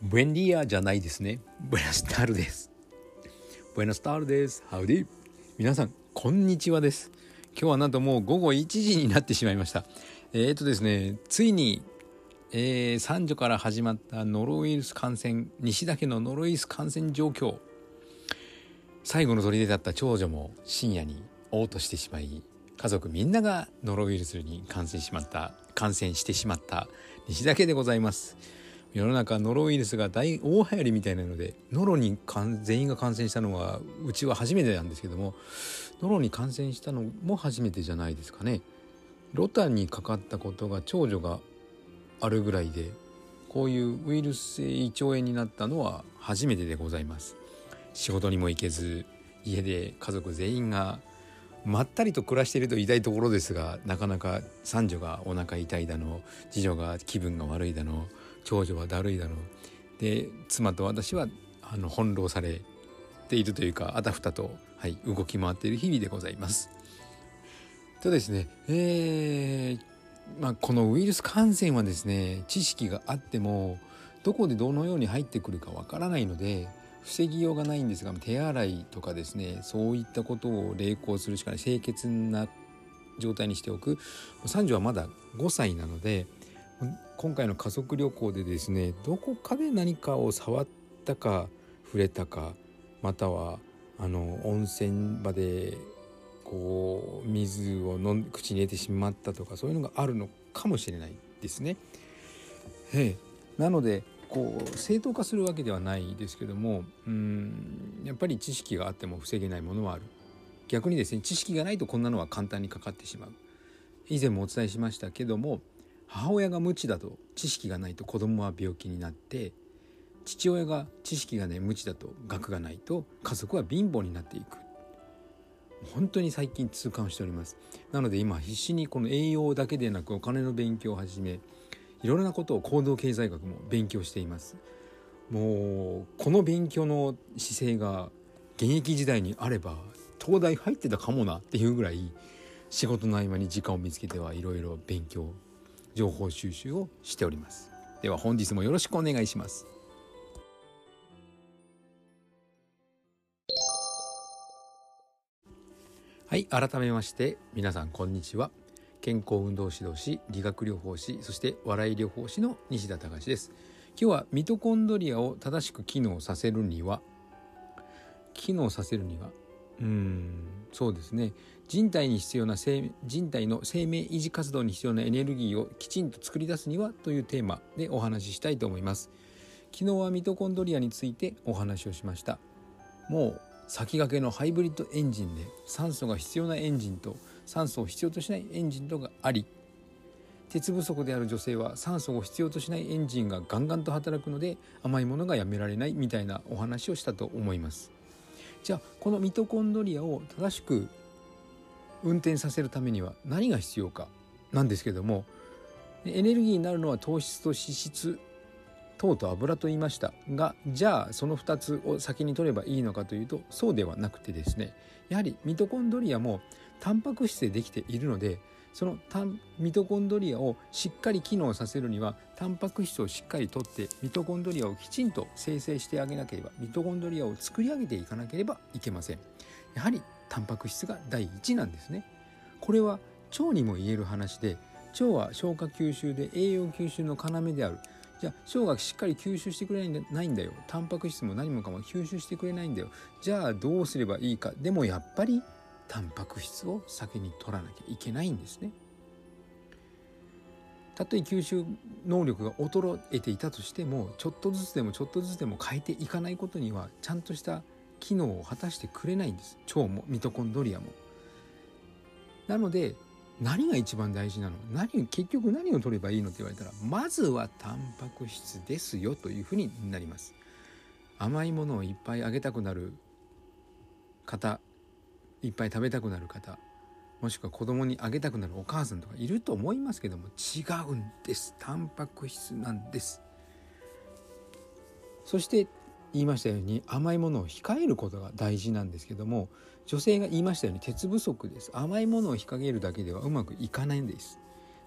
ブエンディアじゃないですね。ブエナスタールです。ブエナスタールです。ハウディ皆さん、こんにちはです。今日はなんともう午後1時になってしまいました。えー、とですね、ついに、えー、三女から始まったノロウイルス感染、西田家のノロウイルス感染状況。最後の砦だった長女も深夜に嘔吐してしまい、家族みんながノロウイルスに感染しまった、感染してしまった西田家でございます。世の中ノロウイルスが大大流行りみたいなのでノロに全員が感染したのはうちは初めてなんですけどもノロに感染したのも初めてじゃないですかね。ロタにかかったことが長女があるぐらいでこういうウイルス性胃腸炎になったのは初めてでございます。仕事にも行けず家で家族全員がまったりと暮らしていると言いたいところですがなかなか三女がお腹痛いだの次女が気分が悪いだの長女はだるいだろうで妻と私はあの翻弄されているというかあたふたと、はい、動き回っている日々でございます。とですね、えーまあ、このウイルス感染はですね知識があってもどこでどのように入ってくるかわからないので防ぎようがないんですが手洗いとかですねそういったことを励行するしかない清潔な状態にしておく三女はまだ5歳なので今回の家族旅行でですねどこかで何かを触ったか触れたかまたはあの温泉場でこう水を飲ん口に入れてしまったとかそういうのがあるのかもしれないですね。ええ、なのでこう正当化するわけではないですけどもうんやっぱり知識があっても防げないものはある。逆にですね知識がないとこんなのは簡単にかかってしまう。以前もお伝えしましたけども母親が無知だと知識がないと子供は病気になって父親が知識がない無知だと学がないと家族は貧乏になっていく。本当に最近痛感しております。なので今必死にこの栄養だけでなくお金の勉強を始めいろいろなことを行動経済学も勉強しています。もうこの勉強の姿勢が現役時代にあれば東大入ってたかもなっていうぐらい仕事の合間に時間を見つけてはいろいろ勉強情報収集をしております。では本日もよろしくお願いします。はい改めまして皆さんこんにちは。健康運動指導士理学療法士そして笑い療法士の西田隆です。今日はミトコンドリアを正しく機能させるには機能させるにはうん。そうですね。人体に必要な生人体の生命維持活動に必要なエネルギーをきちんと作り出すにはというテーマでお話ししたいと思います。昨日はミトコンドリアについてお話をしました。もう先駆けのハイブリッドエンジンで酸素が必要なエンジンと酸素を必要としないエンジンとがあり鉄不足である女性は酸素を必要としないエンジンがガンガンと働くので甘いものがやめられないみたいなお話をしたと思います。じゃあこのミトコンドリアを正しく運転させるためには何が必要かなんですけどもエネルギーになるのは糖質と脂質糖と油と言いましたがじゃあその2つを先に取ればいいのかというとそうではなくてですねやはりミトコンドリアもタンパク質でできているのでそのミトコンドリアをしっかり機能させるにはタンパク質をしっかりとってミトコンドリアをきちんと生成してあげなければミトコンドリアを作り上げていかなければいけません。やはりタンパク質が第一なんですね。これは腸にも言える話で腸は消化吸収で栄養吸収の要である。じゃあ腸がしっかり吸収してくれないんだよ。タンパク質も何もかも吸収してくれないんだよ。じゃあどうすればいいか。でもやっぱりタンパク質を先に取らなきゃいけないんですね。たとえ吸収能力が衰えていたとしてもちょっとずつでもちょっとずつでも変えていかないことにはちゃんとした機能を果たしてくれないんです腸もミトコンドリアも。なので何が一番大事なの何結局何を取ればいいのって言われたらまずはタンパク質ですよというふうになります。甘いものをいっぱいあげたくなる方いっぱい食べたくなる方もしくは子供にあげたくなるお母さんとかいると思いますけども違うんです。タンパク質なんです。そして言いましたように甘いものを控えることが大事なんですけども女性が言いましたように鉄不足です。甘いものを控えるだけではうまくいかないんです。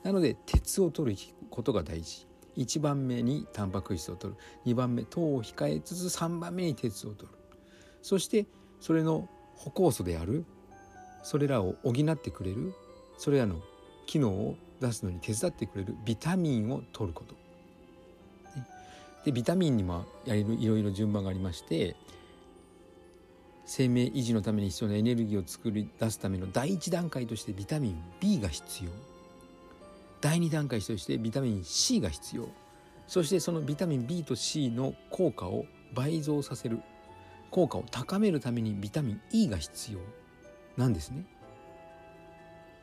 なので鉄を取ることが大事。1番目にタンパク質を取る。2番目糖を控えつつ3番目に鉄を取る。そしてそれの歩酵素である。それらを補ってくれる。それらの機能を出すのに手伝ってくれる。ビタミンを取ること。でビタミンにもやれるいろいろ順番がありまして生命維持のために必要なエネルギーを作り出すための第一段階としてビタミン B が必要。第2段階としてビタミン C が必要。そしてそのビタミン B と C の効果を倍増させる。効果を高めるためにビタミン E が必要なんですね。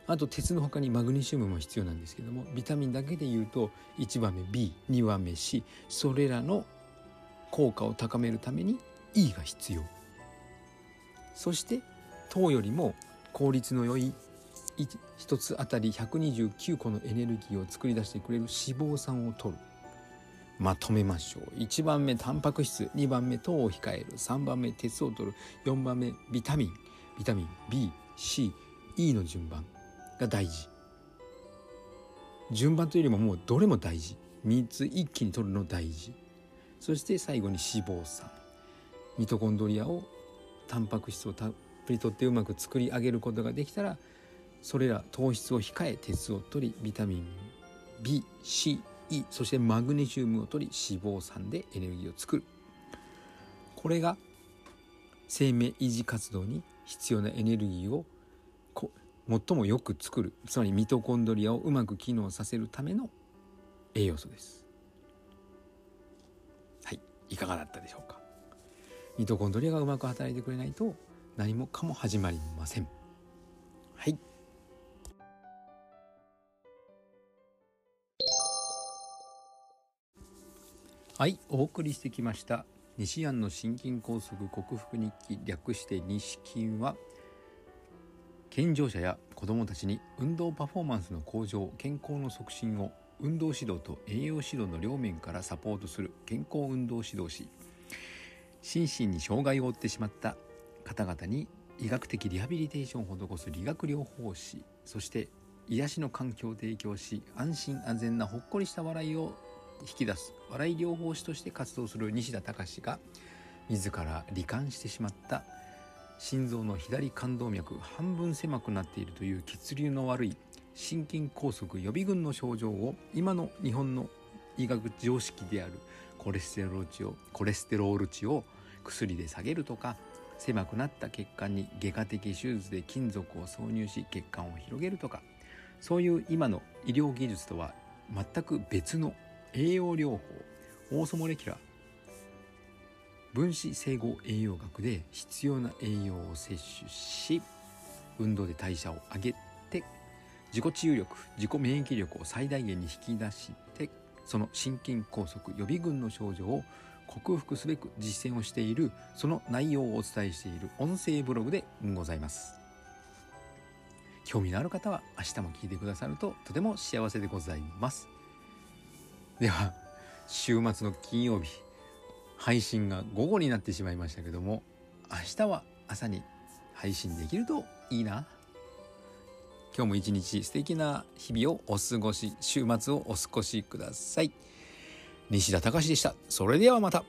あと鉄の他にマグネシウムも必要なんですけどもビタミンだけで言うと1番目 B2 番目 C それらの効果を高めるために E が必要そして糖よりも効率の良い1つあたり129個のエネルギーを作り出してくれる脂肪酸を取るまとめましょう。1番目タンパク質。2番目糖を控える。3番目鉄を取る。4番目ビタミン。ビタミン BCE の順番が大事。順番というよりももうどれも大事。3つ一気に取るの大事。そして最後に脂肪酸。ミトコンドリアをタンパク質をたっぷりとってうまく作り上げることができたらそれら糖質を控え鉄を取りビタミン BCE そしてマグネシウムを取り脂肪酸でエネルギーを作る。これが生命維持活動に必要なエネルギーを最もよく作る。つまりミトコンドリアをうまく機能させるための栄養素です。はい。いかがだったでしょうか？ミトコンドリアがうまく働いてくれないと何もかも始まりません。はいお送りしてきました。西安の心筋梗塞克服日記略して西筋は健常者や子どもたちに運動パフォーマンスの向上健康の促進を運動指導と栄養指導の両面からサポートする健康運動指導士。心身に障害を負ってしまった方々に医学的リハビリテーションを施す理学療法士。そして癒しの環境を提供し安心安全なほっこりした笑いを引き出す笑い療法士として活動する西田隆が自ら罹患してしまった心臓の左冠動脈半分狭くなっているという血流の悪い心筋梗塞予備軍の症状を今の日本の医学常識であるコレステロール値をコレステロール値を薬で下げるとか狭くなった血管に外科的手術で金属を挿入し血管を広げるとかそういう今の医療技術とは全く別の栄養療法オーソモレキュラー分子整合栄養学で必要な栄養を摂取し運動で代謝を上げて自己治癒力自己免疫力を最大限に引き出してその心筋梗塞予備軍の症状を克服すべく実践をしているその内容をお伝えしている音声ブログでございます。興味のある方は明日も聞いてくださるととても幸せでございます。では週末の金曜日配信が午後になってしまいましたけども明日は朝に配信できるといいな。今日も一日素敵な日々をお過ごし週末をお過ごしください。西田隆でした。それではまた。